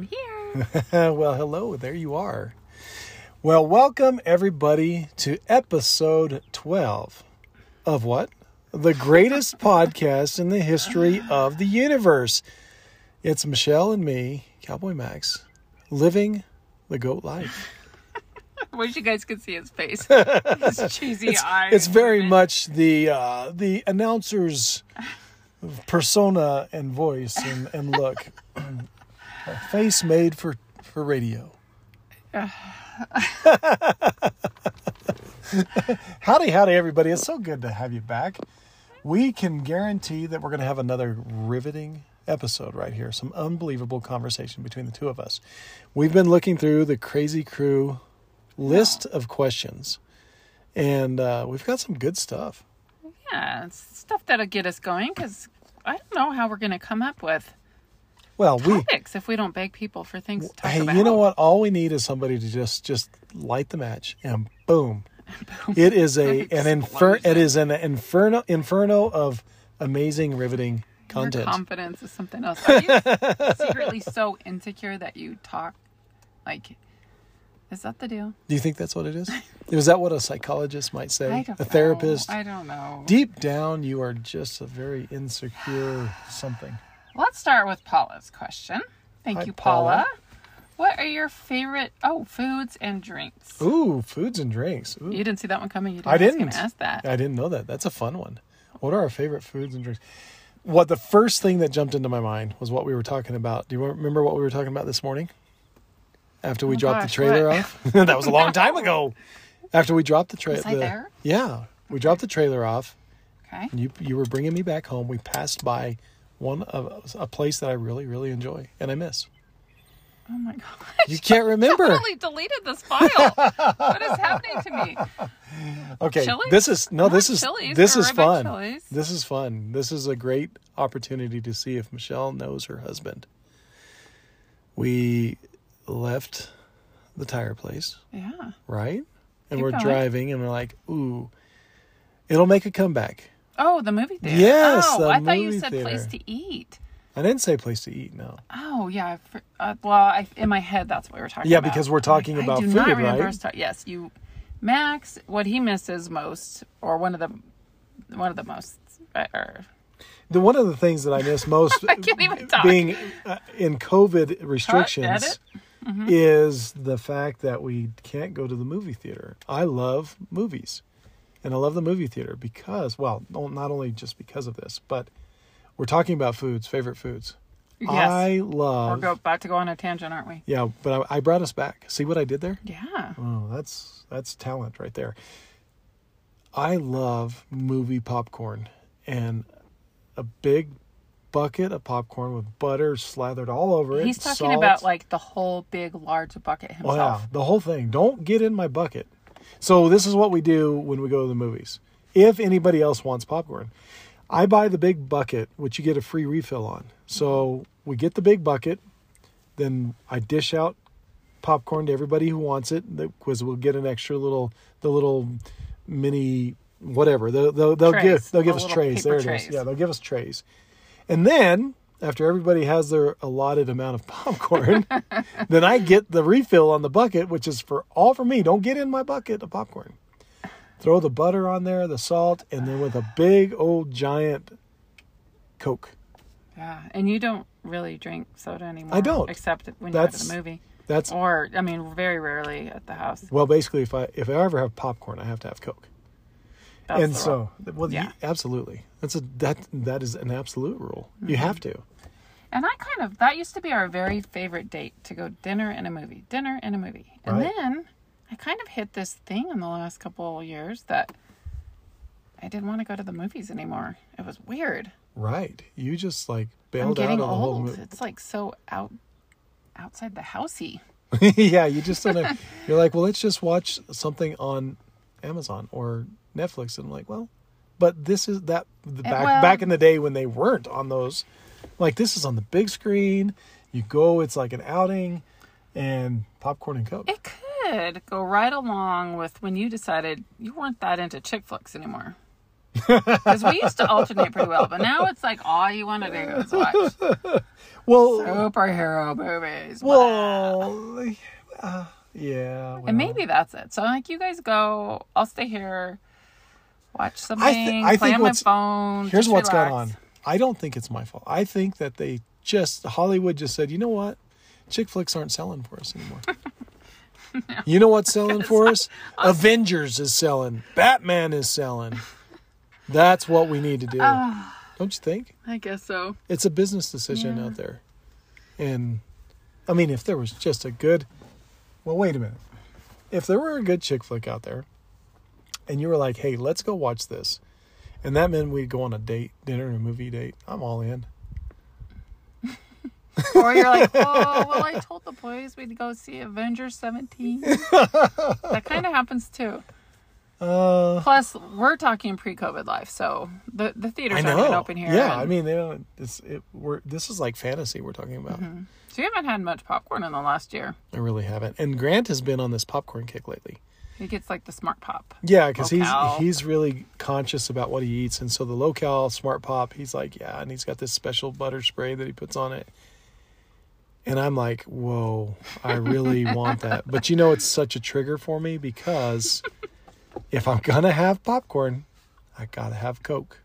I'm here. well, hello, there you are. Well, welcome everybody to episode 12 of what? The greatest podcast in the history of the universe. It's Michelle and me, Cowboy Max, living the goat life. I wish you guys could see his face. His cheesy It's, eyes. it's very much the uh, the announcer's persona and voice and, and look. A face made for, for radio. howdy, howdy, everybody. It's so good to have you back. We can guarantee that we're going to have another riveting episode right here. Some unbelievable conversation between the two of us. We've been looking through the Crazy Crew list of questions, and uh, we've got some good stuff. Yeah, it's stuff that'll get us going because I don't know how we're going to come up with Well, we topics if we don't beg people for things to talk hey, about. you know what? All we need is somebody to just just light the match, and boom, it is a an infer it is an inferno inferno of amazing, riveting Your content. confidence is something else. Are you secretly so insecure that you talk like? Is that the deal? Do you think that's what it is? Is that what a psychologist might say? I don't a therapist? Know. I don't know. Deep down, you are just a very insecure something. Let's start with Paula's question. Thank Hi, you, Paula. Paula. What are your favorite oh foods and drinks? Ooh, foods and drinks. Ooh. You didn't see that one coming. You didn't I didn't. ask that. I didn't know that. That's a fun one. What are our favorite foods and drinks? What the first thing that jumped into my mind was what we were talking about. Do you remember what we were talking about this morning? After we Oh, dropped gosh, the trailer what? off. that was a long time ago. After we dropped the trailer. There? Yeah, we dropped the trailer off. Okay. And you you were bringing me back home. We passed by one of a place that I really really enjoy and I miss. Oh my gosh. You can't remember. totally deleted this file. what is happening to me? Okay, Chili's? this is no, Not this is Chili's, this is fun. Chili's. This is fun. This is a great opportunity to see if Michelle knows her husband. We left the tire place, Yeah. right? And Keep we're going. driving, and we're like, "Ooh, it'll make a comeback." Oh, the movie theater. Yes, Oh, I thought you said place to eat. I didn't say place to eat. No, Oh yeah. Uh, well, I, in my head, that's what we were talking about. Yeah, about. because we're talking I, about I do not food, remember right? ta- yes, you, Max. What he misses most, or one of the, one of the most, uh, or the one of the things that I miss most, I can't even talk. being uh, in COVID restrictions. Mm-hmm. is the fact that we can't go to the movie theater. I love movies, and I love the movie theater because, well, not only just because of this, but we're talking about foods, favorite foods. yes. I love. we're go, about to go on a tangent, aren't we? Yeah, but I, I brought us back. See what I did there? Yeah. Oh, that's that's talent right there. I love movie popcorn and a big bucket of popcorn with butter slathered all over it. He's talking salt. about like the whole big, large bucket himself. Oh yeah, the whole thing. Don't get in my bucket. So this is what we do when we go to the movies. If anybody else wants popcorn, I buy the big bucket, which you get a free refill on. So we get the big bucket, then I dish out popcorn to everybody who wants it, because we'll get an extra little, the little mini whatever. They'll they'll, they'll give they'll the give us trays. There it trays. is. Yeah, they'll give us trays, and then. After everybody has their allotted amount of popcorn, then I get the refill on the bucket, which is for all for me. Don't get in my bucket of popcorn. Throw the butter on there, the salt, and then with a big old giant Coke. Yeah, and you don't really drink soda anymore. I don't. except when you That's- go to the movie, That's or I mean, very rarely at the house. well, basically, if I if I ever have popcorn, I have to have Coke. That's and so, well, Yeah. yeah. absolutely, that's a that that is an absolute rule. You Mm-hmm. have to. and I kind of that used to be our very favorite date to go dinner and a movie, dinner and a movie, and Right. then I kind of hit this thing in the last couple of years that I didn't want to go to the movies anymore. It was weird. Right. You just like I'm bailed out getting of the whole old. movie. It's like so out outside the housey. yeah, you just don't. Have, you're like, well, let's just watch something on Amazon or Netflix, and I'm like, well, but this is that the back well- back in the day when they weren't on those. Like this is on the big screen. You go, it's like an outing, and popcorn and coke. It could go right along with when you decided you weren't that into chick flicks anymore. Because we used to alternate pretty well, but now it's like all you want to do is watch Well, superhero movies. Well, uh, yeah. well. And maybe that's it. So I'm like you guys go, I'll stay here, watch something, I, thi- I play on my phone. here's what's relax. going on. I don't think it's my fault. I think that they just Hollywood just said, you know what, chick flicks aren't selling for us anymore. You know what's selling for us? Avengers is selling. Batman is selling. That's what we need to do. Ah. Don't you think? I guess so. It's a business decision Yeah. out there. And I mean, if there was just a good, well, wait a minute. If there were a good chick flick out there, and you were like, "Hey, let's go watch this," and that meant we'd go on a date, dinner, and a movie date, I'm all in. Or you're like, oh, well, I told the boys we'd go see Avengers 17. that kind of happens too. Uh, Plus, we're talking pre-COVID life, so the the theaters aren't even open here. Yeah, and- I mean, they don't, it's it. We're this is like fantasy we're talking about. so you haven't had much popcorn in the last year. I really haven't. And Grant has been on this popcorn kick lately. He gets like the smart pop. Yeah, because he's he's really conscious about what he eats, and so the locale smart pop, he's like, yeah, and he's got this special butter spray that he puts on it, and I'm like, whoa, I really want that, but you know, it's such a trigger for me because if I'm gonna have popcorn, I gotta have Coke,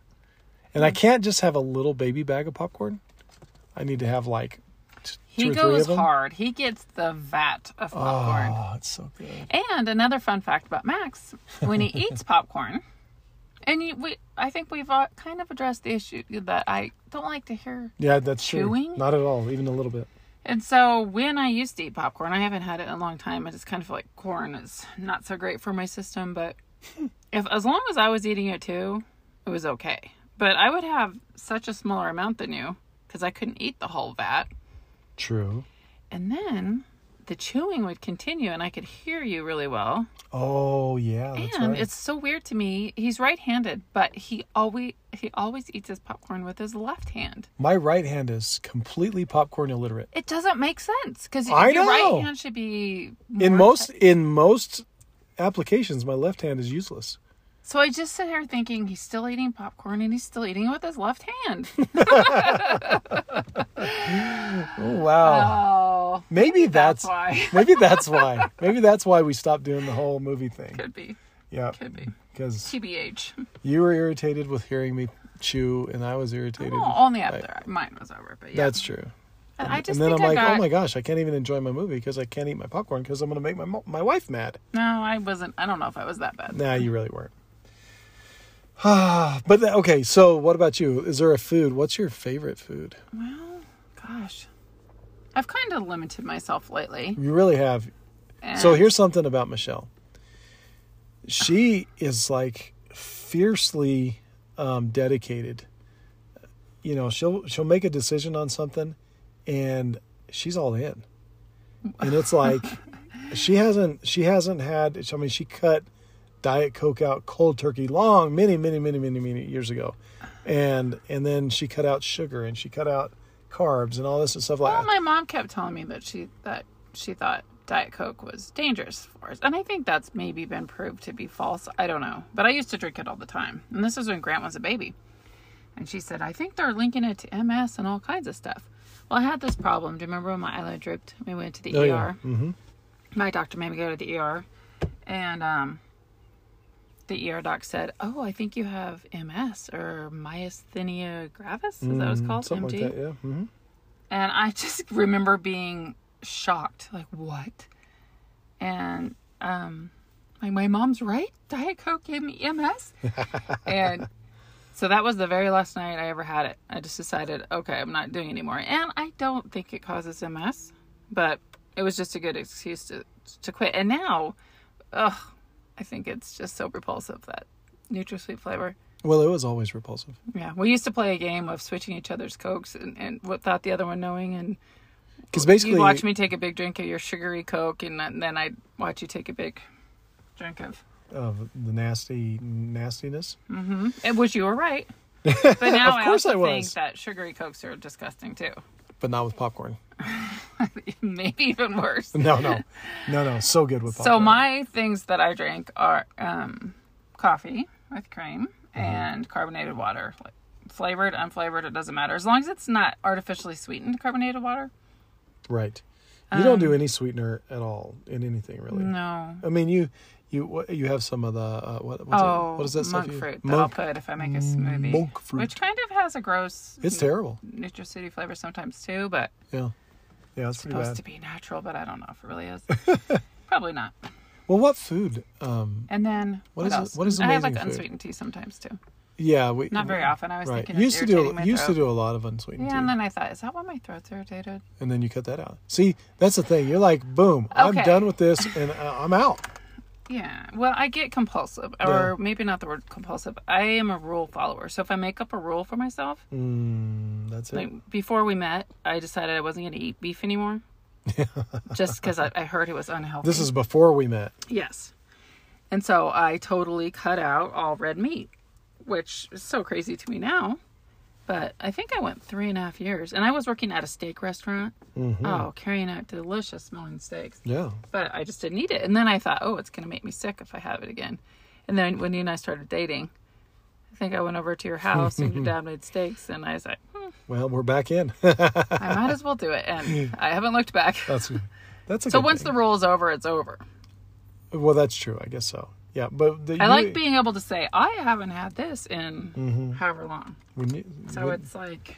and I mm. can't just have a little baby bag of popcorn. I need to have like He two or three goes hard. He gets the vat of ah, popcorn. Oh, it's so good. And another fun fact about Max: when he eats popcorn, and you, we, I think we've kind of addressed the issue that I don't like to hear. Yeah, that's true. Chewing? Not at all, even a little bit. And so when I used to eat popcorn, I haven't had it in a long time. I just kind of feel like corn is not so great for my system. But if as long as I was eating it too, it was okay. But I would have such a smaller amount than you because I couldn't eat the whole vat. True. And then the chewing would continue, and I could hear you really well. Oh yeah, that's and right. it's so weird to me. He's right-handed, but he always he always eats his popcorn with his left hand. My right hand is completely popcorn illiterate. It doesn't make sense because your know. right hand should be In most in most applications, my left hand is useless. So I just sit here thinking he's still eating popcorn and he's still eating it with his left hand. Oh wow. Oh, maybe that's, that's why. maybe that's why. Maybe that's why we stopped doing the whole movie thing. could be, Yeah, could be. because TBH. you were irritated with hearing me chew, and I was irritated. Well, only after mine was over, but yeah. That's true. and I just and then think I'm I like, oh got. oh my gosh, I can't even enjoy my movie because I can't eat my popcorn because I'm going to make my my wife mad. No, I wasn't. I don't know if I was that bad. Nah, you really weren't. Ah, but okay. So, what about you? Is there a food? What's your favorite food? Well, gosh, I've kind of limited myself lately. You really have. And So here's something about Michelle. She is like fiercely um, dedicated. You know, she'll she'll make a decision on something, and she's all in. And it's like she hasn't she hasn't had. I mean, she cut Diet Coke out cold turkey long many many many many many years ago, and and then she cut out sugar and she cut out carbs and all this and stuff like Well, that. Well, my mom kept telling me that she that she thought Diet Coke was dangerous for us, and I think that's maybe been proved to be false. I don't know, but I used to drink it all the time, and this was when Grant was a baby. And she said, I think they're linking it to MS and all kinds of stuff. Well, I had this problem. Do you remember when my eyelid drooped? We went to the Oh ER. yeah. hmm My doctor made me go to the ER, and um, the ER doc said, "Oh, I think you have MS or myasthenia gravis. Is that what it's called? Mm, Something MG?" like that. Yeah. hmm And I just remember being shocked, like what? And um, like my mom's right. Diet Coke gave me MS, and so that was the very last night I ever had it. I just decided, okay, I'm not doing it anymore. And I don't think it causes MS, but it was just a good excuse to to quit. And now, ugh, I think it's just so repulsive that NutraSweet flavor. Well, it was always repulsive. Yeah, we used to play a game of switching each other's cokes and, and without the other one knowing, and Because basically, you'd watch me take a big drink of your sugary coke, and then I'd watch you take a big drink of. of the nasty nastiness. Mm-hmm. And which you were right, but now Of I course also I was. think that sugary cokes are disgusting too. But not with popcorn. Maybe even worse. No, no, no, no. So good with popcorn. So my things that I drink are um, coffee with cream and carbonated water. Like flavored, unflavored, it doesn't matter. As long as it's not artificially sweetened carbonated water. Right. You don't Um, do any sweetener at all in anything really. No. I mean, you you you have some of the uh, what what's oh, it, what is that stuff? monk you- fruit that I'll Monk. put if I make a smoothie. Monk fruit. Which kind of has a gross It's terrible. NutraSweety flavor sometimes too, but Yeah. Yeah, it's supposed bad. to be natural, but I don't know if it really is. Probably not. Well, what food? Um, And then What what, is it- else? what is I have like food? unsweetened tea sometimes too. yeah, we Not very often. I was Right. thinking Used to do used to do a lot of unsweetened Yeah, and then I thought, is that why my throat's irritated? and then you cut that out. See, that's the thing. You're like, boom, I'm done with this, and uh, I'm out. Yeah. Well, I get compulsive, or maybe not the word compulsive. I am a rule follower. So if I make up a rule for myself, Mm, that's it. like before we met, I decided I wasn't going to eat beef anymore. just because I, I heard it was unhealthy. This is before we met. Yes. And so I totally cut out all red meat, which is so crazy to me now. But I think I went three and a half years. And I was working at a steak restaurant. Mm-hmm. Oh, carrying out delicious smelling steaks. Yeah. But I just didn't eat it. And then I thought, oh, it's going to make me sick if I have it again. And then when you and I started dating, I think I went over to your house and your dad made steaks. And I was like, hmm, Well, we're back in. I might as well do it. And I haven't looked back. that's that's a So once thing. the rule is over, it's over. well, that's true. I guess so. Yeah, but the, I you- like being able to say I haven't had this in Mhm. however long. when you, So when- it's like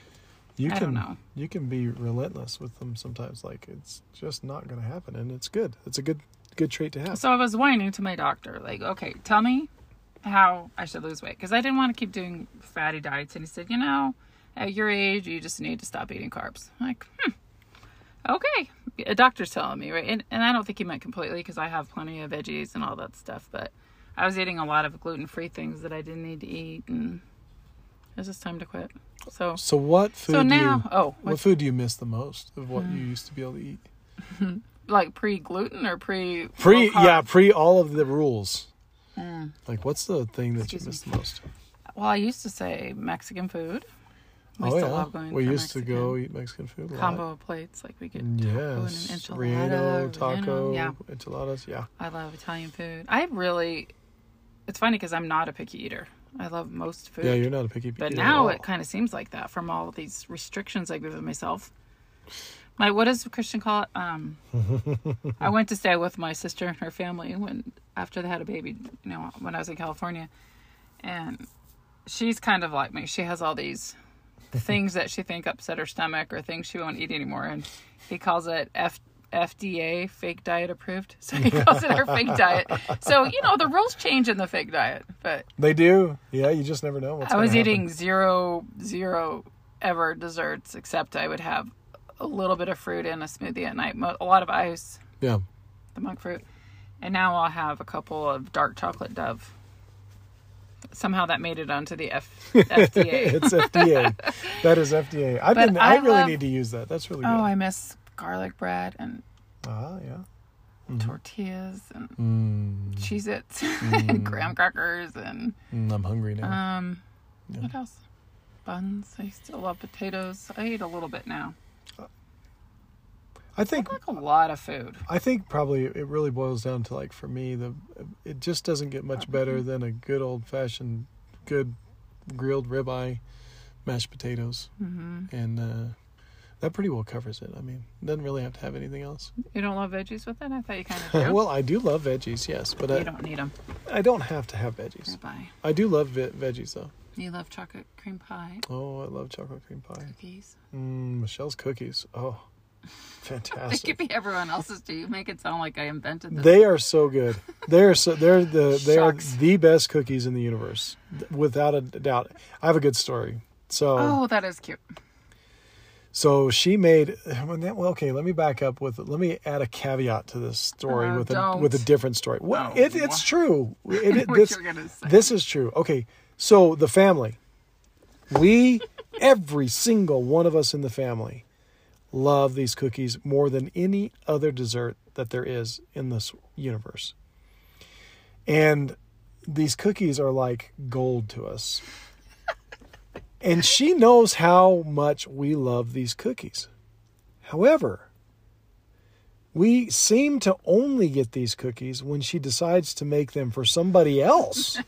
you I can don't know. you can be relentless with them sometimes. Like it's just not going to happen, and it's good. It's a good good trait to have. so I was whining to my doctor like, okay, tell me how I should lose weight because I didn't want to keep doing fatty diets, and he said, you know, at your age, you just need to stop eating carbs. I'm like, hmm, okay. A doctor's telling me, right? And, and I don't think he meant completely because I have plenty of veggies and all that stuff, but I was eating a lot of gluten-free things that I didn't need to eat, and it was just time to quit. So So what food? so do now, you, oh, what what, food do you miss the most of what you used to be able to eat? like pre gluten or pre Pre, yeah, pre all of the rules. Mm. Like, what's the thing that Excuse you me. miss the most? Well, I used to say Mexican food. We oh still yeah, love going we used to go eat Mexican food. Combo plates like we get taco and an enchilada, taco, Yeah, enchiladas. Yeah, I love Italian food. I really. It's funny because I'm not a picky eater. I love most food. yeah. You're not a picky. but eater at now it kind of seems like that from all of these restrictions I've given myself. My what does Christian call it? Um, I went to stay with my sister and her family when after they had a baby. You know, when I was in California, and she's kind of like me. She has all these things that she think upset her stomach or things she won't eat anymore, and he calls it F. FDA fake diet approved. So he calls it our fake diet. So, you know, the rules change in the fake diet, but They do. Yeah, you just never know what's. I was happen. eating zero, zero ever desserts, except I would have a little bit of fruit in a smoothie at night, a lot of ice, Yeah. the monk fruit, and now I'll have a couple of dark chocolate Dove. Somehow that made it onto the F- FDA. it's FDA. that is FDA. I But didn't. I, I really love- need to use that. That's really oh, good. oh, I miss garlic bread and ah, yeah. tortillas and Mm, Cheez Its and graham crackers and mm, I'm hungry now. um, what else? Buns. I still love potatoes. I eat a little bit now. I think. I like a lot of food. I think probably it really boils down to like for me the it just doesn't get much better than a good old fashioned good grilled ribeye, mashed potatoes, hmm and uh, that pretty well covers it. I mean, doesn't really have to have anything else. You don't love veggies with it? I thought you kind of do. well, I do love veggies, yes, but you I, don't need them. I don't have to have veggies. Ribeye. I do love ve- veggies though. You love chocolate cream pie, Oh, I love chocolate cream pie. cookies. Mm, Michelle's cookies. Oh, fantastic. They fantastic. could be everyone else's too. You make it sound like I invented them. They are so good. They're so they're the they are the best cookies in the universe, without a doubt. I have a good story. So oh, that is cute. So she made well. Okay, let me back up with let me add a caveat to this story Oh, with a don't. with a different story. Well, Oh. it, it's true. It, it- this this is true. Okay, so the family, we every single one of us in the family love these cookies more than any other dessert that there is in this universe. And these cookies are like gold to us. And she knows how much we love these cookies. However, we seem to only get these cookies when she decides to make them for somebody else.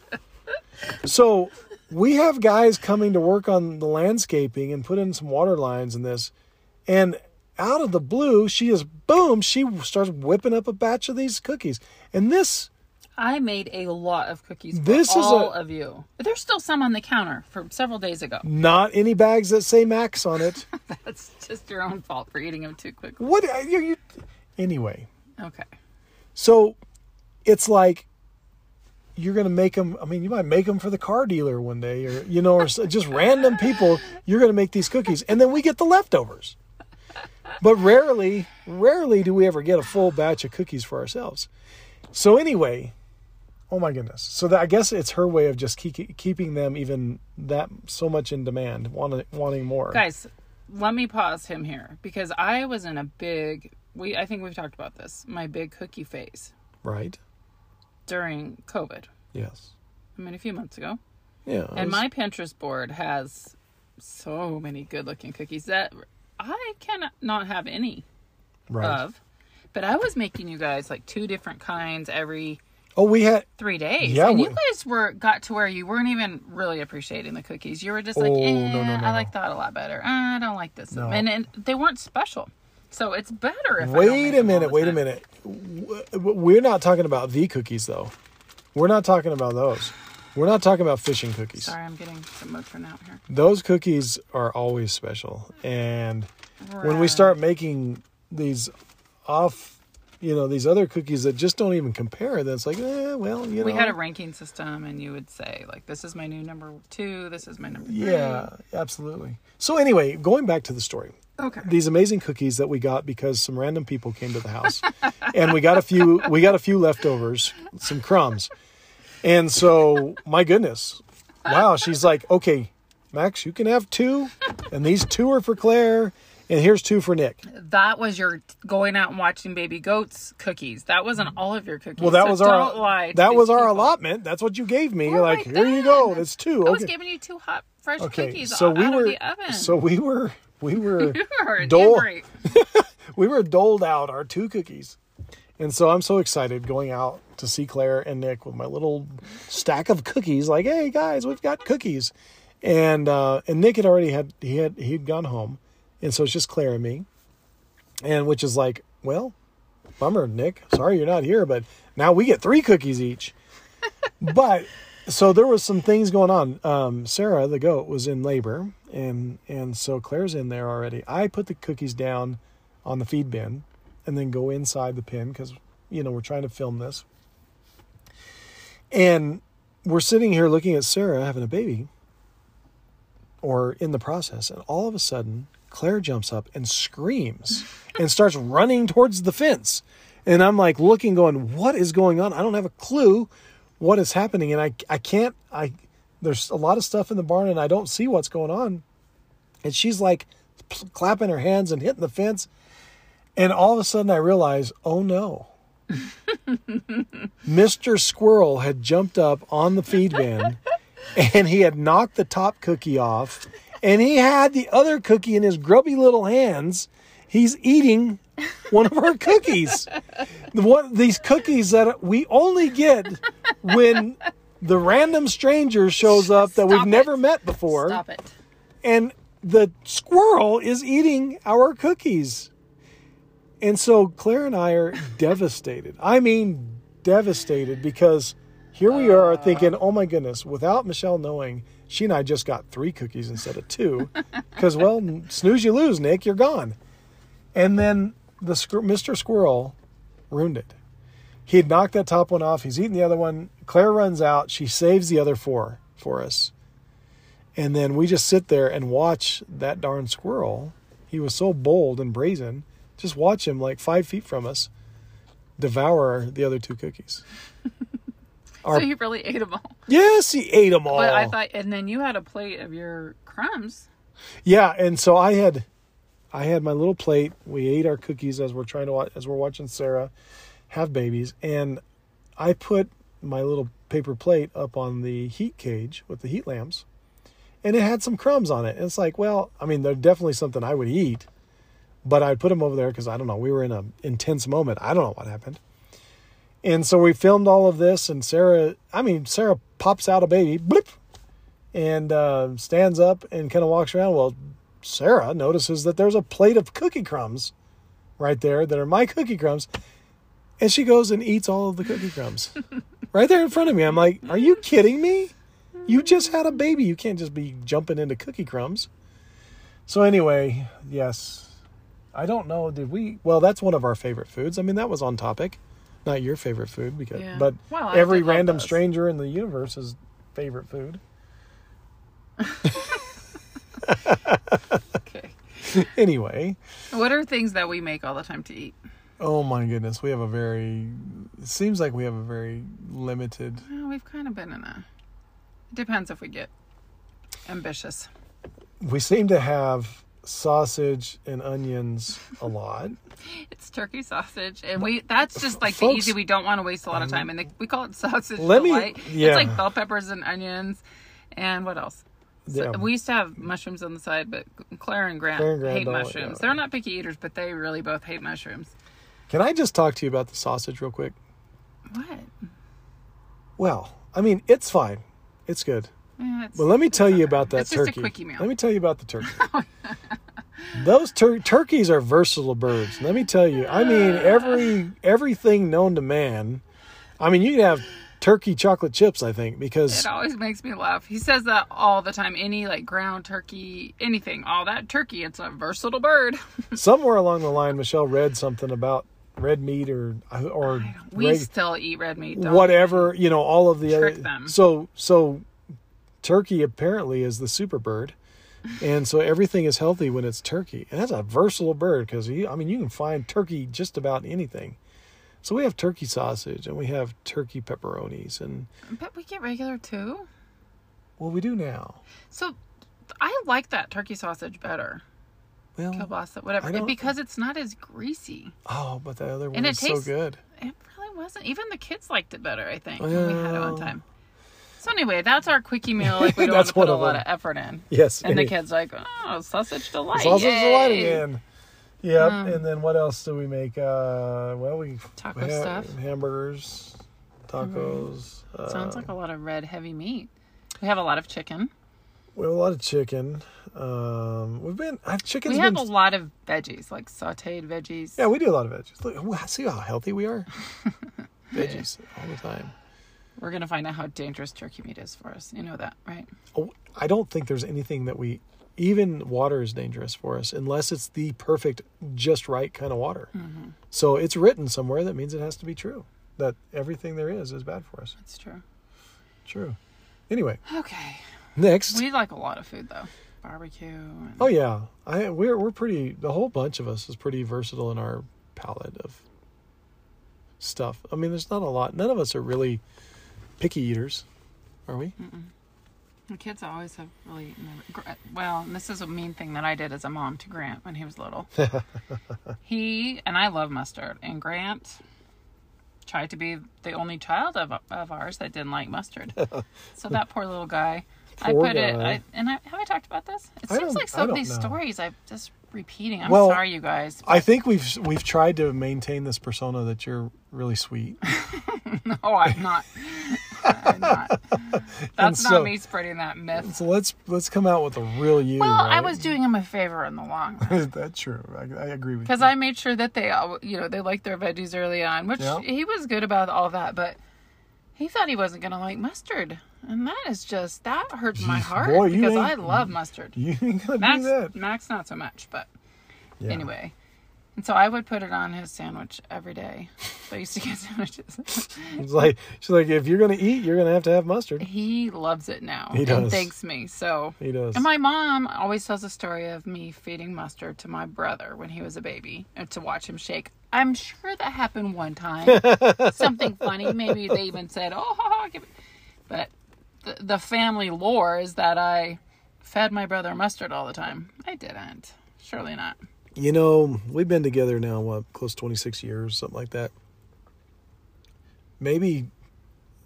so we have guys coming to work on the landscaping and put in some water lines and this, and out of the blue, she is boom, she starts whipping up a batch of these cookies, and this I made a lot of cookies for This is all a- of you. There's still some on the counter from several days ago. not any bags that say Max on it. That's just your own fault for eating them too quickly. what uh, you, you anyway? Okay. So it's like you're going to make them. I mean, you might make them for the car dealer one day, or you know, or just random people. You're going to make these cookies, and then we get the leftovers. But rarely, rarely do we ever get a full batch of cookies for ourselves. So anyway, oh my goodness. So that, I guess it's her way of just keep, keeping them even that so much in demand, wanting wanting more. Guys, let me pause him here because I was in a big we I think we've talked about this. My big cookie phase Right? during COVID. Yes. I mean a few months ago. Yeah. And was- my Pinterest board has so many good looking cookies that I cannot not have any right. of. But I was making you guys like two different kinds every oh, we had three days. Yeah, and you guys were got to where you weren't even really appreciating the cookies. You were just like, Oh, eh, no, no, no, I like that a lot better. Uh, I don't like this. And, and they weren't special. So it's better if Wait a minute, wait a minute. We're not talking about the cookies though. We're not talking about those. We're not talking about fishing cookies. Sorry, I'm getting some Motrin out here. Those cookies are always special. And when we start making these off, you know, these other cookies that just don't even compare, That's like, eh, well, you know. we had a ranking system, and you would say like, "This is my new number two. This is my number three. Yeah, absolutely. So anyway, going back to the story. Okay. these amazing cookies that we got because some random people came to the house and we got a few we got a few leftovers some crumbs and so my goodness wow she's like okay max you can have two and these two are for claire and here's two for nick That was your going out and watching baby goats cookies. That wasn't all of your cookies. well that So was don't our lie that was our people. allotment that's what you gave me you're Oh like here you go that's two I was giving you two hot, fresh okay cookies so out we of were the oven. so we were we were were Dole- we were doled out our two cookies. And so I'm so excited going out to see Claire and Nick with my little stack of cookies. Like, hey guys, we've got cookies. And uh, and Nick had already had he had he'd gone home, and so it's just Claire and me. And which is like, well, bummer, Nick. Sorry you're not here, but now we get three cookies each. but so there was some things going on. Um, Sarah, the goat, was in labor, and and so Claire's in there already. I put the cookies down on the feed bin, and then go inside the pen because you know we're trying to film this. And we're sitting here looking at Sarah having a baby, or in the process, and all of a sudden Claire jumps up and screams and starts running towards the fence. And I'm like looking, going, "What is going on? I don't have a clue what is happening, and I I can't I." There's a lot of stuff in the barn, and I don't see what's going on. And she's like clapping her hands and hitting the fence, and all of a sudden I realize, oh no. Mr. Squirrel had jumped up on the feed bin and he had knocked the top cookie off and he had the other cookie in his grubby little hands. He's eating one of our cookies. The one these cookies that we only get when the random stranger shows up that we've it. never met before Stop it. and the squirrel is eating our cookies. And so Claire and I are devastated. I mean, devastated because here we are uh. thinking, oh my goodness, without Michelle knowing, she and I just got three cookies instead of two. Because, well, snooze you lose, Nick, you're gone. And then the Mr. Squirrel ruined it. He had knocked that top one off. He's eating the other one. Claire runs out. She saves the other four for us. And then we just sit there and watch that darn squirrel. He was so bold and brazen. Just watch him like five feet from us devour the other two cookies. Our- So he really ate them all. yes, he ate them all. But I thought, and then you had a plate of your crumbs. yeah, and so I had, I had my little plate. We ate our cookies as we're trying to watch, as we're watching Sarah have babies, and I put my little paper plate up on the heat cage with the heat lamps, and it had some crumbs on it. And it's like, well, I mean, they're definitely something I would eat, but I'd put them over there because I don't know. We were in an intense moment. I don't know what happened. And so we filmed all of this, and Sarah, I mean, Sarah pops out a baby, blip, and uh, stands up and kind of walks around. Well, Sarah notices that there's a plate of cookie crumbs right there that are my cookie crumbs. And she goes and eats all of the cookie crumbs right there in front of me. I'm like, are you kidding me? You just had a baby. You can't just be jumping into cookie crumbs. So, anyway, yes. I don't know. Did we? Well, that's one of our favorite foods. I mean, that was on topic. Not your favorite food, because Yeah. but Well, every random those. stranger in the universe's favorite food. Okay. anyway, What are things that we make all the time to eat? oh my goodness, we have a very. It seems like we have a very limited. Well, we've kind of been in a. It depends if we get ambitious. We seem to have sausage and onions a lot. It's turkey sausage, and we that's just like Folks- the easy. We don't want to waste a lot of time, and they, we call it sausage Let me- delight. yeah. It's like bell peppers and onions, and what else? So Yeah. We used to have mushrooms on the side, but Claire and Grant, Claire and Grant hate mushrooms. yeah. They're not picky eaters, but they really both hate mushrooms. Can I just talk to you about the sausage real quick? What? Well, I mean, it's fine. It's good. It's- But let me tell you about that turkey. a quickie meal. Let me tell you about the turkey. Oh, Those tur- turkeys are versatile birds. Let me tell you. I mean, every everything known to man. I mean, you can have turkey chocolate chips. I think because It always makes me laugh. He says that all the time. Any like ground turkey, anything, all that turkey. It's a versatile bird. somewhere along the line, Michelle read something about red meat or or We reg- still eat red meat. Don't whatever you know. All of the Trick other, them. so so turkey apparently is the super bird. And so everything is healthy when it's turkey. And that's a versatile bird because I mean you can find turkey just about anything. So we have turkey sausage and we have turkey pepperonis and? But we get regular too. well we do now. So I like that turkey sausage better. Well Kielbasa, whatever. Because it's not as greasy. oh but the other one And is so good. It really wasn't. Even the kids liked it better, I think, when we had it one time. So anyway, that's our quickie meal. Like we don't That's put a lot of effort in. Yes. And the it- kids like, oh, sausage delight. sausage delight yay." again. Yep. Um, and then what else do we make? Uh well we Taco ha- stuff. hamburgers, tacos. Uh, Sounds like a lot of red heavy meat. We have a lot of chicken. We have a lot of chicken. Um, we've been uh, chicken's we have been a lot of veggies, like sauteed veggies. yeah. We do a lot of veggies. Look, see how healthy we are. veggies all the time. We're gonna find out how dangerous turkey meat is for us. You know that, right? Oh, I don't think there's anything that we even water is dangerous for us unless it's the perfect, just right kind of water. Mm-hmm. So it's written somewhere that means it has to be true that everything there is is bad for us. That's true. True. Anyway, Okay. next. We like a lot of food though. Barbecue. And Oh yeah, I we're we're pretty. The whole bunch of us is pretty versatile in our palette of stuff. I mean, there's not a lot. None of us are really picky eaters, are we? The kids always have really never, Gr- uh, well. And this is a mean thing that I did as a mom to Grant when he was little. he and I love mustard, and Grant tried to be the only child of of ours that didn't like mustard. so that poor little guy. I Poor put it. I, and I have I talked about this. It seems like some of these know. stories I'm just repeating. I'm Well, sorry, you guys. I think we've we've tried to maintain this persona that you're really sweet. No, I'm not. Not. That's so- not me spreading that myth. So let's let's come out with a real you. Well, I was doing him a favor in the long run. That's true. I, I agree with you. because. I made sure that they, all you know, they liked their veggies early on, which Yeah. he was good about all that. But he thought he wasn't gonna like mustard, and that is just that hurts my heart Boy, because I love mustard. you ain't gonna Max, do that. Max, not so much, but Yeah. anyway. And so I would put it on his sandwich every day. So I used to get sandwiches. It's like she's like, if you're gonna eat, you're gonna have to have mustard. he loves it now He and thanks me. So He does. And my mom always tells a story of me feeding mustard to my brother when he was a baby and to watch him shake. I'm sure that happened one time. Something funny. Maybe they even said, oh, ha, ha, give it. But the, the family lore is that I fed my brother mustard all the time. I didn't. Surely not. You know, we've been together now, what, close to 26 years, something like that. Maybe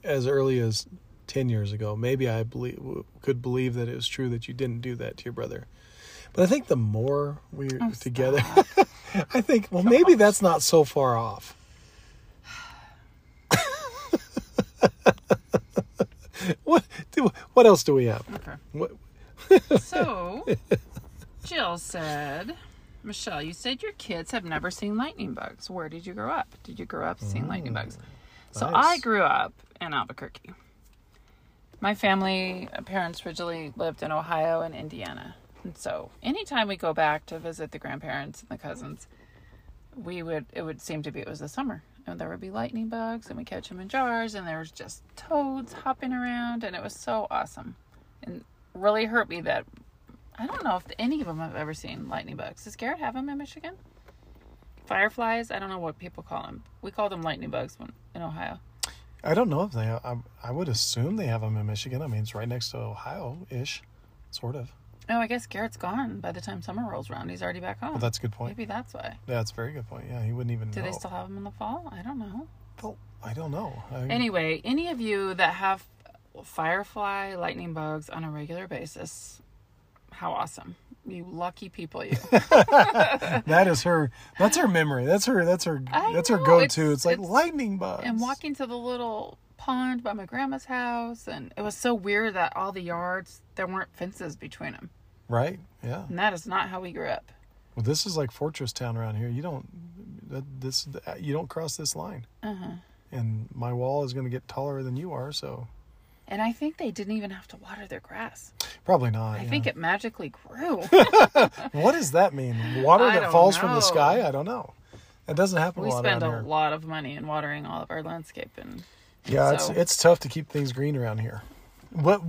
as early as 10 years ago, maybe I believe, could believe that it was true that you didn't do that to your brother. But I think the more we're Oh, together, I think, well, maybe that's not so far off. what? do, what else do we have? Okay. What, So, Jill said, Michelle, you said your kids have never seen lightning bugs. Where did you grow up? Did you grow up seeing lightning bugs? So, nice. I grew up in Albuquerque. My family, uh, parents originally lived in Ohio and Indiana. And so, anytime we go back to visit the grandparents and the cousins, we would, it would seem to be it was the summer. And there would be lightning bugs, and we catch them in jars, and there was just toads hopping around, and it was so awesome. And really hurt me that I don't know if any of them have ever seen lightning bugs. Does Garrett have them in Michigan? Fireflies? I don't know what people call them. We call them lightning bugs when, in Ohio. I don't know if they. I, I would assume they have them in Michigan. I mean, it's right next to Ohio ish, sort of. Oh, I guess Garrett's gone by the time summer rolls around. He's already back home. Well, that's a good point. Maybe that's why. Yeah, that's a very good point. Yeah, he wouldn't even Do know. they still have them in the fall? I don't know. Well, I don't know. I, Anyway, any of you that have firefly lightning bugs on a regular basis, how awesome. You lucky people, you. that is her. That's her memory. That's her. That's her. I that's her go-to. it's- It's, like it's- lightning bugs. and walking to the little pond by my grandma's house and it was so weird that all the yards there weren't fences between them Right. Yeah. and that is not how we grew up Well, this is like fortress town around here. You don't. That, this. You don't cross this line. uh-huh. And my wall is going to get taller than you are. So and i think they didn't even have to water their grass probably not. i yeah. think it magically grew What does that mean? Water I that falls from the sky? I don't know. It doesn't happen we a lot spend a here. lot of money in watering all of our landscape and Yeah, it's so- it's tough to keep things green around here. What,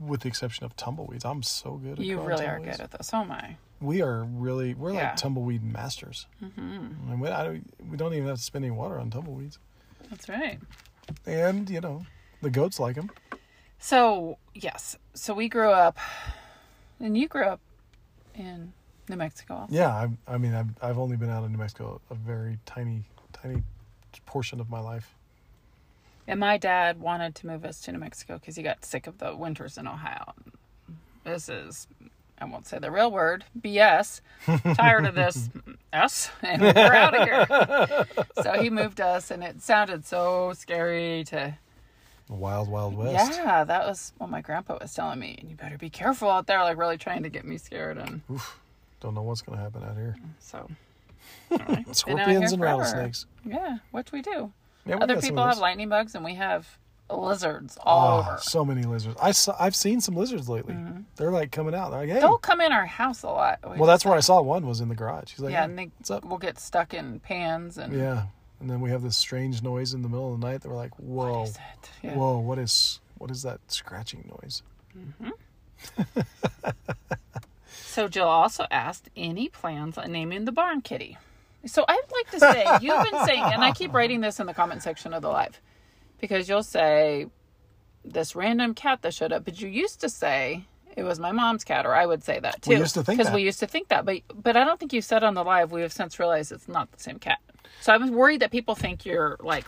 with the exception of tumbleweeds, I'm so good at you really are good at this oh my We are really we're Yeah. like tumbleweed masters. Mm-hmm. And we, I, we don't even have to spend any water on tumbleweeds. that's right And you know, the goats like them. so yes so we grew up and you grew up in new mexico also. Yeah, I, I mean, I've I've only been out of New Mexico a very tiny tiny portion of my life. And my dad wanted to move us to New Mexico because he got sick of the winters in Ohio. This is, I won't say the real word, BS. Tired of this S, and we're out of here. So he moved us, and it sounded so scary to. Wild wild west. Yeah, that was what my grandpa was telling me. And you better be careful out there, like really trying to get me scared. And Don't know what's to happen out here. so, all right, Scorpions and rattlesnakes. Yeah, what we do. Yeah, we Other people have lightning bugs, and we have lizards ah, all Oh, over. so many lizards. I saw, I've seen some lizards lately. Mm-hmm. They're like coming out. They're like, hey. They'll come in our house a lot. We Well, that's where I saw one was in the garage. He's like, yeah, "Hey, and they will get stuck in pans and Yeah, and then we have this strange noise in the middle of the night. That we're like, whoa, what is it? Yeah. whoa, what is what is that scratching noise? Mm-hmm. So Jill also asked any plans on naming the barn kitty. So I'd like to say you've been saying, and I keep writing this in the comment section of the live, because you'll say this random cat that showed up, but you used to say it was my mom's cat, or I would say that too. We used to think because we used to think that, but but I don't think you said on the live. We have since realized it's not the same cat. So I was worried that people think you're like,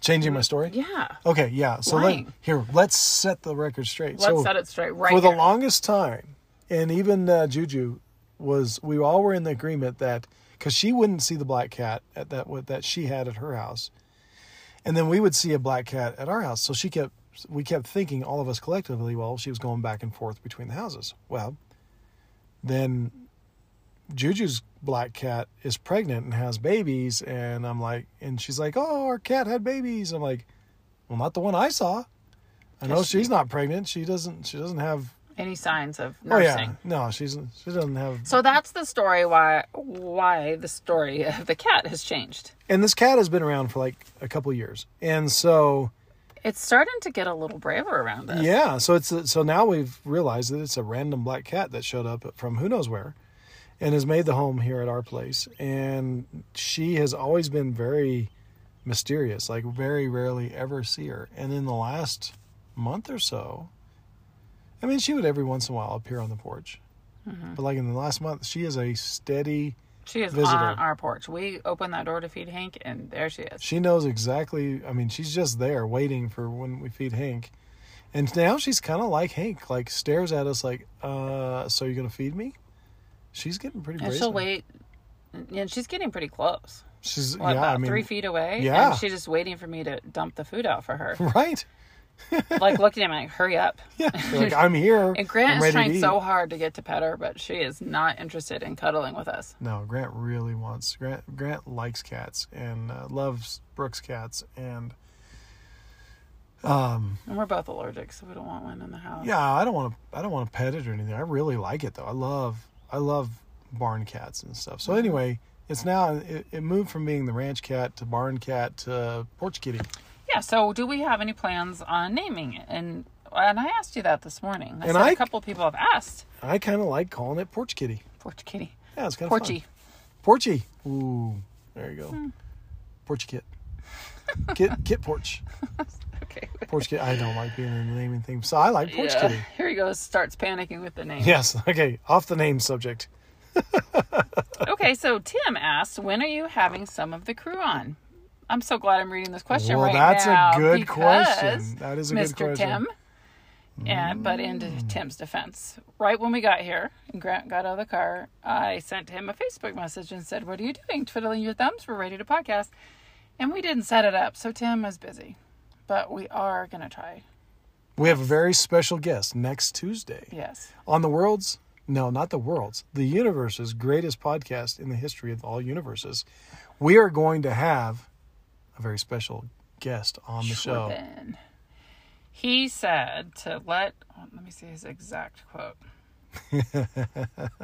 Changing my story. yeah, Okay, yeah. So let, here, let's set the record straight. let's so set it straight right for the longest time, and even uh, Juju was, we all were in the agreement that because she wouldn't see the black cat at that what that she had at her house, and then we would see a black cat at our house. So she kept, we kept thinking all of us collectively, well, she was going back and forth between the houses. Well, then Juju's black cat is pregnant and has babies, and I'm like, and she's like, oh, our cat had babies. I'm like, well, not the one I saw. I know she- she's not pregnant. She doesn't. She doesn't have. Any signs of nursing. Oh yeah, no, she's she doesn't have. So that's the story why why the story of the cat has changed. And this cat has been around for like a couple years, and so It's starting to get a little braver around us. yeah, so it's so now we've realized that it's a random black cat that showed up from who knows where, and has made the home here at our place. And she has always been very mysterious. Like very rarely ever see her. And in the last month or so, I mean, she would every once in a while appear on the porch. Mm-hmm. But like in the last month, she is a steady. She is Visitor. on our porch. We open that door to feed Hank, and there she is. She knows exactly. I mean, she's just there waiting for when we feed Hank. And now she's kind of like Hank, like stares at us like, uh, so you're going to feed me? She's getting pretty And she'll wait. And she's getting pretty close. She's, What, yeah, about I mean, three feet away? yeah. And she's just waiting for me to dump the food out for her. right. Like looking at me like, hurry up. Yeah, like I'm here. And Grant I'm is trying so hard to get to pet her, but she is not interested in cuddling with us. No, Grant really wants. Grant Grant likes cats and uh, loves Brooks cats, and um, And we're both allergic, so we don't want one in the house. yeah, I don't want to. I don't want to pet it or anything. I really like it though. I love. I love barn cats and stuff. So anyway, it's now it, it moved from being the ranch cat to barn cat to porch kitty. Yeah, so do we have any plans on naming it? And and I asked you that this morning. I And I- a couple people have asked. I kind of like calling it porch kitty. Porch kitty. Yeah, it's kind of Porchy. Porchy. Ooh, there you go. Hmm. Porch kit. Kit kit porch. Okay. Porch kit. I don't like being in the naming thing, so I like porch Yeah. kitty. Here he goes, starts panicking with the name. Yes. Okay. Off the name subject. Okay, so Tim asks, when are you having some of the crew on? I'm so glad I'm reading this question well, right that's now. a good question. That is a Mr. good question. Tim. And mm. but in Tim's defense, right when we got here and Grant got out of the car, I sent him a Facebook message and said, "What are you doing? Twiddling your thumbs? We're ready to podcast." And we didn't set it up, so Tim was busy. But we are gonna try. We have a very special guest next Tuesday Yes. on the world's no, not the world's, the universe's greatest podcast in the history of all universes. We are going to have a very special guest on the show. Then he said to let oh, let me see his exact quote.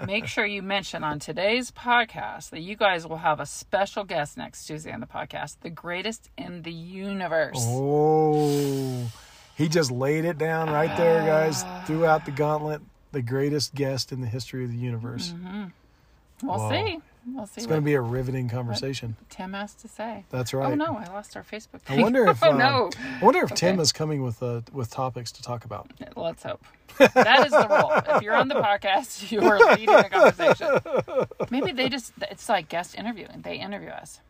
Make sure you mention on today's podcast that you guys will have a special guest next Tuesday on the podcast, the greatest in the universe. Oh, he just laid it down right there, guys. Ah. Threw out the gauntlet. The greatest guest in the history of the universe. We'll Whoa. see. We'll see It's going to be a riveting conversation. Tim has to say. That's right. Oh no, I lost our Facebook. I wonder if oh uh, no. I wonder if Tim is coming with uh, with topics to talk about. Let's hope. That is the rule. If you're on the podcast, you are leading the conversation. Maybe they just, it's like guest interviewing. They interview us.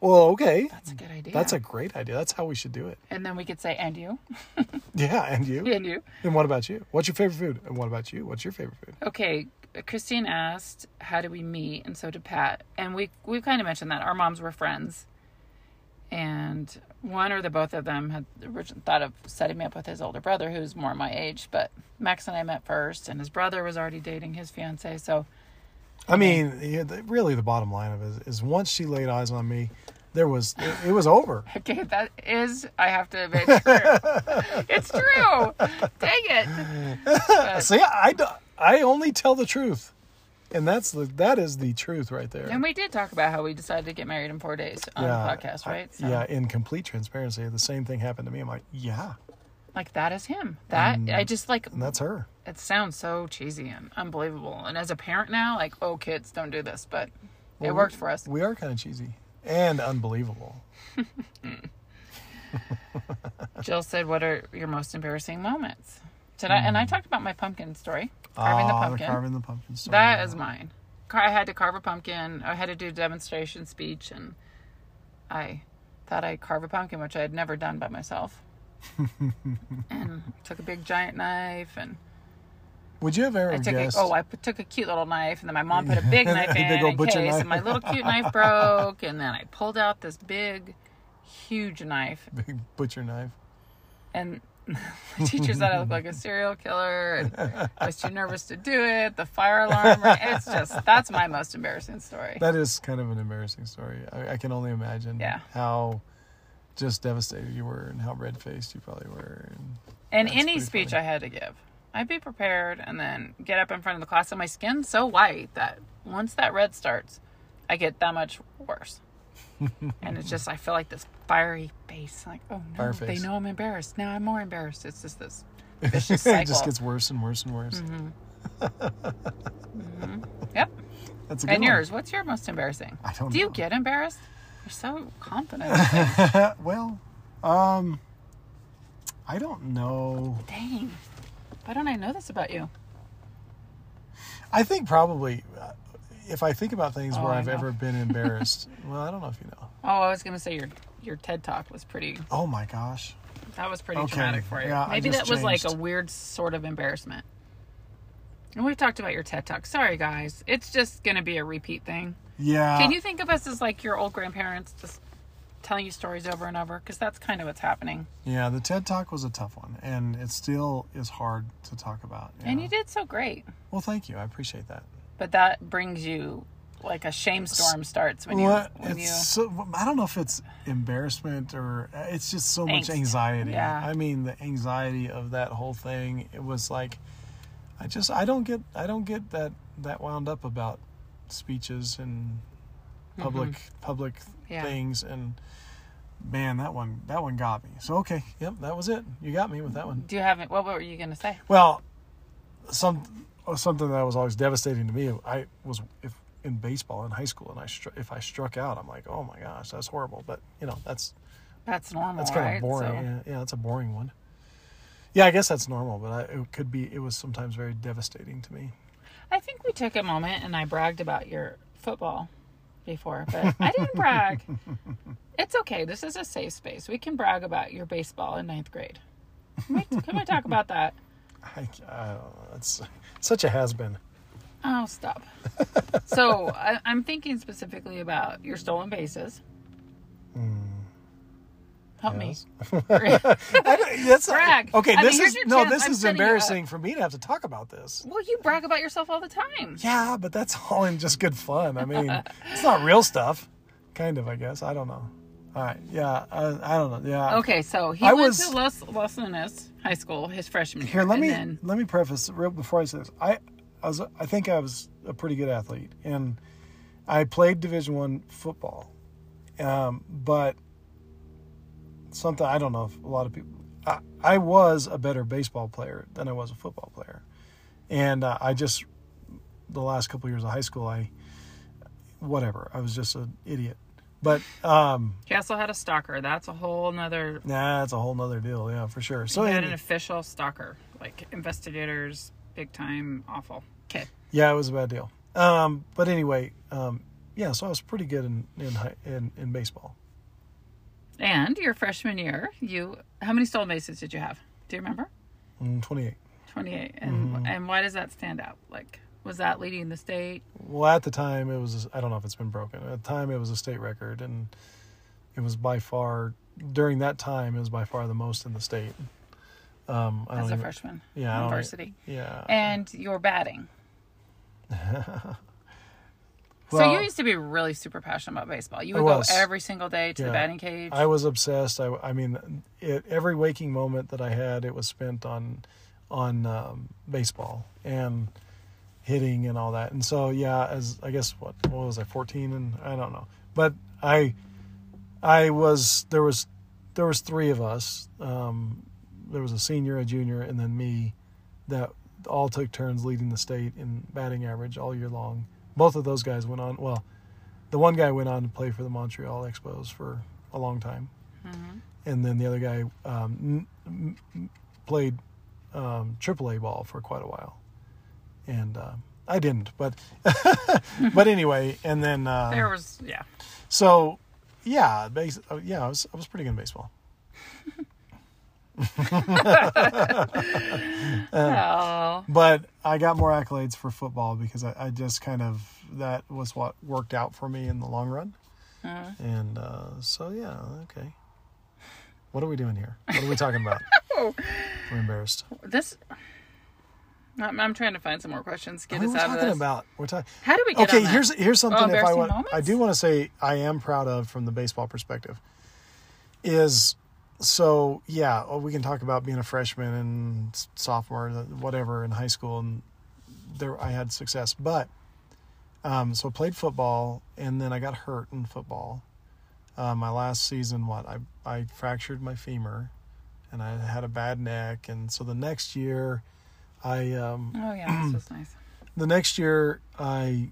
Well, okay, That's a good idea. that's a great idea. That's how we should do it. And then we could say, and you? Yeah, and you. And you? And what about you? What's your favorite food? And what about you? What's your favorite food? Okay. Christine asked, how do we meet? And so did Pat. And we, we've kind of mentioned that. Our moms were friends. And one or the both of them had originally thought of setting me up with his older brother, who's more my age. But Max and I met first, and his brother was already dating his fiance. So I mean, yeah, the, really, the bottom line of it is, is once she laid eyes on me, there was it, it was over. Okay, that is, I have to admit, true. it's true. Dang it. See, I, I only tell the truth, and that's the that is the truth right there. And we did talk about how we decided to get married in four days on the podcast, right? So, Yeah, in complete transparency, the same thing happened to me. I'm like, yeah, Like, that is him. That, I just like, and that's her. It sounds so cheesy and unbelievable. And as a parent now, like, oh, kids, don't do this. But it worked for us. We are kind of cheesy and unbelievable. Jill said, What are your most embarrassing moments? Did I, and I talked about my pumpkin story, carving the Ah, pumpkin. carving the pumpkin. Story. That is mine. I had to carve a pumpkin. I had to do a demonstration speech, and I thought I'd carve a pumpkin, which I had never done by myself. and took a big giant knife, and Would you have ever I took a, oh, I put, took a cute little knife, and then my mom put a big knife in big old in case, knife. and my little cute knife broke, and then I pulled out this big, huge knife, big butcher knife. and the teacher said I looked like a serial killer, and I was too nervous to do it. The fire alarm, rang. it's just that's my most embarrassing story. That is kind of an embarrassing story. I, I can only imagine Yeah. how just devastated you were and how red faced you probably were. And And any speech funny. I had to give, I'd be prepared and then get up in front of the class, and my skin's so white that once that red starts, I get that much worse. and it's just I feel like this fiery face, like oh no, they know I'm embarrassed. Now I'm more embarrassed. It's just this vicious it just gets worse and worse and worse. yep. That's a good And one. yours, what's your most embarrassing? I don't Do you get embarrassed? You're so confident. well, um, I don't know. Dang. Why don't I know this about you? I think probably uh, if I think about things Oh, where I I've know. ever been embarrassed. well, I don't know if you know. Oh, I was gonna say your your TED talk was pretty Oh my gosh. That was pretty Okay, traumatic for you. yeah, I Maybe just that was like a changed. weird sort of embarrassment. And we've talked about your TED Talk. Sorry, guys. It's just to be a repeat thing. Yeah. Can you think of us as like your old grandparents? Just telling you stories over and over because that's kind of what's happening. Yeah, the TED Talk was a tough one, and it still is hard to talk about. And yeah. you did so great. Well, thank you. I appreciate that. But that brings you like a shame storm starts when you What? when It's you so, I don't know if it's embarrassment or uh, it's just so much anxiety. Yeah. I mean, the anxiety of that whole thing. It was like, I just I don't get I don't get that that wound up about speeches and public public Mm-hmm. Yeah. things and man that one that one got me. So okay, yep, that was it. You got me with that one. do you have it? What were you gonna say? Well, some something that was always devastating to me. I was if in baseball in high school, and I if I struck out, I'm like, oh my gosh, that's horrible. But you know, that's That's normal, that's kind right? of boring. So- Yeah, yeah, that's a boring one. Yeah, I guess that's normal, but I, it could be. It was sometimes very devastating to me. I think we took a moment and I bragged about your football before, but I didn't brag. It's okay. This is a safe space. We can brag about your baseball in ninth grade. Can we, can we talk about that? I, I. It's such a has been. Oh, stop. so I, I'm thinking specifically about your stolen bases. Mm. Help Yes. me. That's Brag. Okay, I mean, this here's is no. chance. This I'm is setting you up. embarrassing for me to have to talk about this. Well, you brag about yourself all the time. Yeah, but that's all in just good fun. I mean, it's not real stuff. Kind of, I guess. I don't know. All right. Yeah. I, I don't know. Yeah. Okay, so he I went was- to Los Los Lunas High School his freshman year. Here, let me then- let me preface real before I say this. I, I was I think I was a pretty good athlete, and I played Division One football, um, but something I don't know if a lot of people. I, I was a better baseball player than I was a football player, and uh, I just the last couple years of high school, I whatever. I was just an idiot, but um, He also had a stalker. That's a whole nother. nah, that's a whole nother deal. Yeah, for sure. So he had an official stalker, like investigators, big time, awful. Okay. Yeah, it was a bad deal. Um, but anyway, um, yeah, so I was pretty good in in in, in baseball. And your freshman year, you how many stolen bases did you have? Do you remember? Mm, 28. Twenty eight. And Mm-hmm. and why does that stand out? Like, was that leading the state? Well, at the time, it was I don't know if it's been broken. At the time, it was a state record, and it was by far during that time it was by far the most in the state. Um, I as a even, freshman yeah, e- yeah. And your batting. so you used to be really super passionate about baseball. You would go every single day to the batting cage. I was obsessed. I, I mean, it, every waking moment that I had, it was spent on on um, baseball and hitting and all that. And so, yeah, as I guess what what was I, fourteen, and I don't know, but I I was there was there was three of us. Um, there was a senior, a junior, and then me that all took turns leading the state in batting average all year long. Both of those guys went on. Well, the one guy went on to play for the Montreal Expos for a long time, and then the other guy um, n- n- played um, AAA ball for quite a while, and uh, I didn't. But but anyway, and then uh, there was yeah. so yeah, base, uh, yeah, I was I was pretty good in baseball. oh, But I got more accolades for football because I, I just kind of that was what worked out for me in the long run. And uh, so yeah, okay. What are we doing here? What are we talking about? We're embarrassed. this. I'm, I'm trying to find some more questions. Get us we out of talking this. about? We're talking. How do we get Okay, here's here's something. Oh, if I want, moments? I do want to say I am proud of from the baseball perspective. Is so yeah. well, We can talk about being a freshman and sophomore, whatever, in high school, and there I had success. But um, so I played football, and then I got hurt in football. Uh, my last season, what I I fractured my femur, and I had a bad neck, and so the next year, I um, oh yeah, this was nice. the next year I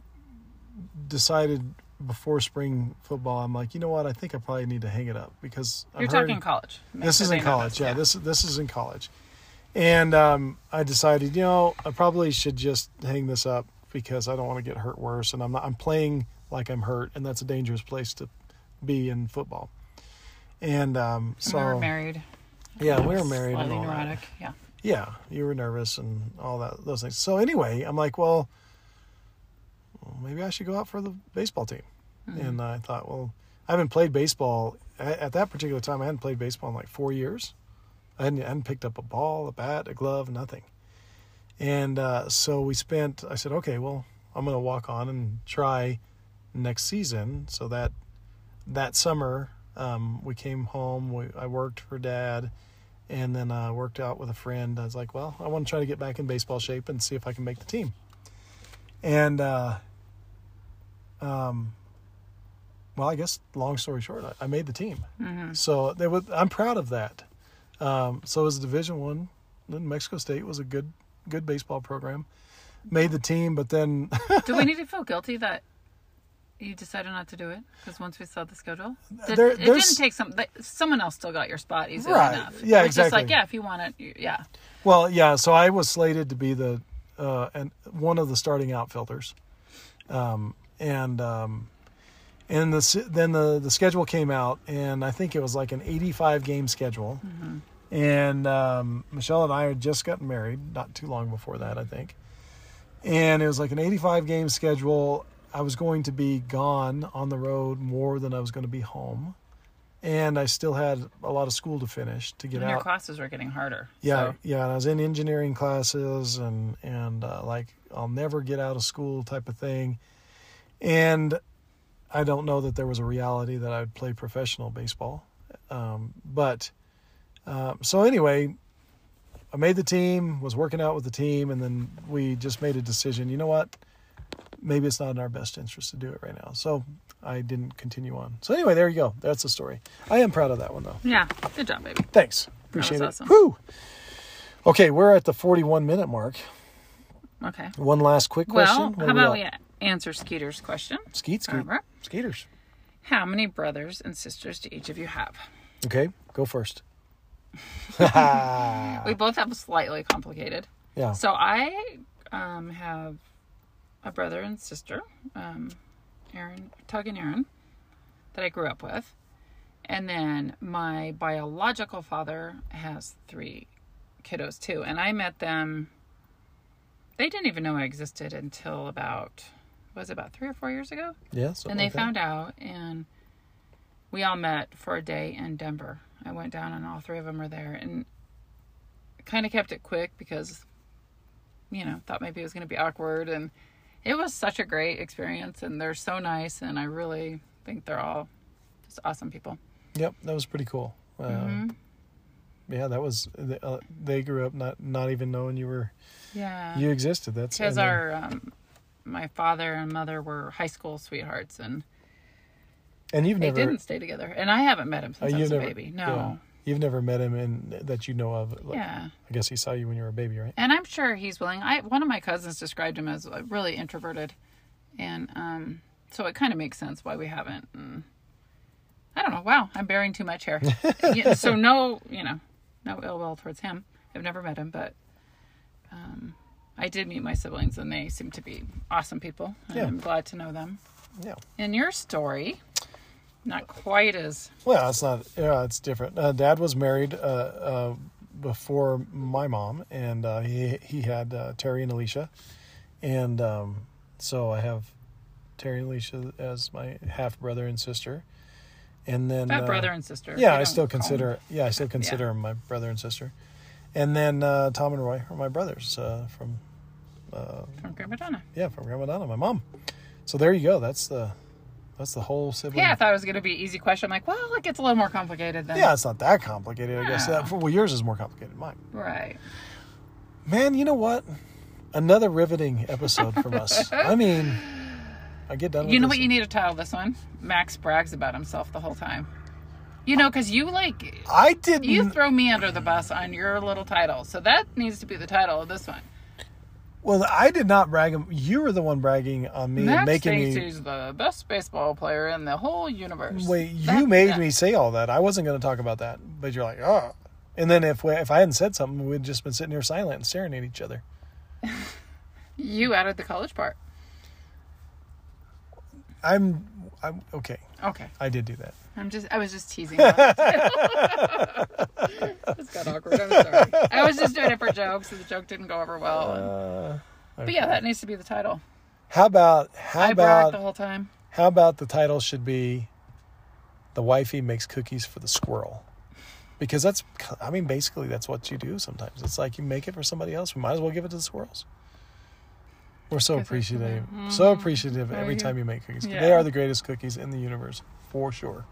decided before spring football, I'm like, you know what? I think I probably need to hang it up because I'm You're talking college. This is in college. this, Yeah, this this is in college, and um, I decided, you know, I probably should just hang this up because I don't want to get hurt worse, and I'm not. I'm playing like I'm hurt, and that's a dangerous place to be in football. And um, so we were married. yeah, we were married Slightly that neurotic. Yeah. yeah, you were nervous and all that those things. So anyway, I'm like, well, well, maybe I should go out for the baseball team. And I thought, well, I haven't played baseball at that particular time, I hadn't played baseball in like four years. I hadn't, I hadn't picked up a ball, a bat, a glove, nothing. And uh, so we spent. I said, okay, well, I'm going to walk on and try next season. So that that summer, um, we came home. We, I worked for dad, and then I worked out with a friend. I was like, well, I want to try to get back in baseball shape and see if I can make the team. And uh, um, well, I guess long story short, I, I made the team. So they would, I'm proud of that. Um, so as a Division One, New Mexico State was a good good baseball program. Made the team, but then Do we need to feel guilty that you decided not to do it? Because once we saw the schedule, Did- There- it didn't take some. Someone else still got your spot easily Right. enough. Yeah, It's Just like exactly. yeah, if you want it, you- yeah. Well, yeah. So I was slated to be the uh, and one of the starting outfielders, um, and um, and the then the the schedule came out, and I think it was like an 85 game schedule, and um, Michelle and I had just gotten married not too long before that, I think, and it was like an 85 game schedule. I was going to be gone on the road more than I was going to be home. And I still had a lot of school to finish to get out. And your out. classes were getting harder. Yeah, So, yeah. And I was in engineering classes, and and uh, like I'll never get out of school type of thing. And I don't know that there was a reality that I would play professional baseball. Um, but uh, so anyway, I made the team, was working out with the team, and then we just made a decision. You know what? Maybe it's not in our best interest to do it right now. So I didn't continue on. So anyway, there you go. That's the story. I am proud of that one though. yeah, good job, baby. Thanks. Appreciate was it. awesome. Whew. Okay, we're at the 41 minute mark. Okay. One last quick question. What how about got? we answer Skeeter's question? Skeet, skeet. Remember? Skeeters. How many brothers and sisters do each of you have? Okay, go first. We both have slightly complicated. Yeah. So I um, have a brother and sister, um, Aaron, Tug and Aaron, that I grew up with. And then my biological father has three kiddos too. And I met them, they didn't even know I existed until about, was about three or four years ago? Yeah. and they like found out and we all met for a day in denver i went down and all three of them were there and kind of kept it quick because you know thought maybe it was going to be awkward and it was such a great experience and they're so nice and i really think they're all just awesome people Yep, that was pretty cool. Um, Mm-hmm. Yeah, that was. Uh, they grew up not not even knowing you were yeah you existed. That's because our um, my father and mother were high school sweethearts and and you've they never didn't stay together and i haven't met him uh, since i you've was a baby no yeah. you've never met him and that you know of. Like, yeah I guess he saw you when you were a baby, right? and I'm sure he's willing. I one of my cousins described him as uh, really introverted, and um, so it kind of makes sense why we haven't. And I don't know. Wow, I'm bearing too much here. Yeah, so no, you know, no ill will towards him. I've never met him, but um, I did meet my siblings, and they seem to be awesome people. And Yeah. I'm glad to know them. Yeah. In your story, not quite as Well, it's not. Yeah, it's different. Uh, Dad was married uh, uh, before my mom, and uh, he he had uh, Terry and Alicia, and um, so I have Terry and Alicia as my half brother and sister, and then that uh, brother and sister. Yeah, I still call them- consider. Yeah, I still consider them my brother and sister, and then uh, Tom and Roy are my brothers uh, from Grandma Donna. yeah from Grandma Donna, my mom. So there you go. That's the that's the whole sibling. Yeah, I thought it was going to be an easy question. Like, well, it gets a little more complicated then. Yeah, it's not that complicated. I guess that well, yours is more complicated than mine. Right. Man, you know what? Another riveting episode from us. I mean, I get done. With You know what you need to title this one? Max brags about himself the whole time. You know, because you like I didn't. you throw me under the bus on your little title, so that needs to be the title of this one. Well, I did not brag. You were the one bragging on me and Max making thinks me. he's the best baseball player in the whole universe. Wait, you That- made that- me say all that. I wasn't going to talk about that, but you're like, oh. And then if we, if I hadn't said something, we'd just been sitting here silent and staring at each other. You added the college part. I'm, I'm okay. Okay, I did do that. I'm just I was just teasing. It's got awkward. I'm sorry. I was just doing it for jokes, and the joke didn't go over well. and- Uh, but yeah, that needs to be the title. how about how I about the whole time. how about the title should be the wifey makes cookies for the squirrel. Because that's, I mean, basically that's what you do sometimes. It's like you make it for somebody else. We might as well give it to the squirrels. We're so appreciative, so Mhm. appreciative every time you make cookies. They are the greatest cookies in the universe, for sure.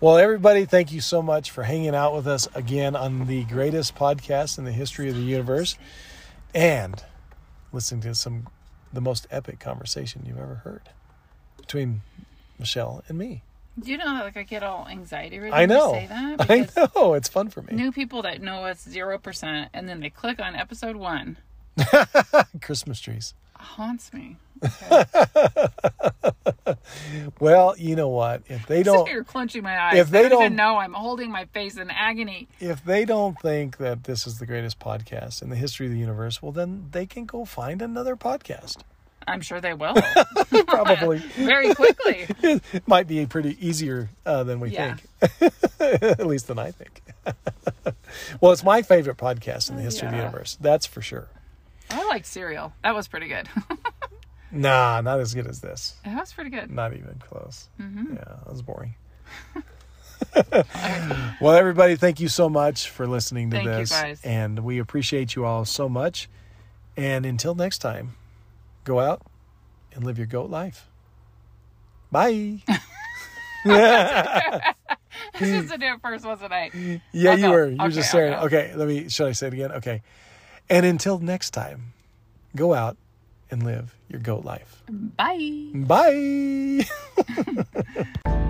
Well, everybody, thank you so much for hanging out with us again on the greatest podcast in the history of the universe and listening to some the most epic conversation you've ever heard between Michelle and me. Do you know that like I get all anxiety ready I know. say that? I know. It's fun for me. new people that know us zero percent and then they click on episode one Christmas trees. haunts me. Well, you know what? If they Don't, You're clenching my eyes. if they don't, don't- know I'm holding my face in agony. if they don't think that this is the greatest podcast in the history of the universe, well then they can go find another podcast. I'm sure they will Probably. very quickly. it might be pretty easier uh, than we Yeah. think. At least than I think. well, it's my favorite podcast in the history of the universe. That's for sure. I liked Serial. That was pretty good. Nah, not as good as this. that was pretty good. Not even close. Mm-hmm. Yeah, that was boring. well, everybody, thank you so much for listening to Thank you, this. guys. And we appreciate you all so much. And until next time, go out and live your goat life. Bye. I was just to do it first, wasn't I? Yeah, I'll you go. were. You were Okay, just I'll staring. go. Okay, let me. Should I say it again? Okay. And until next time, go out and live your goat life. Bye. Bye.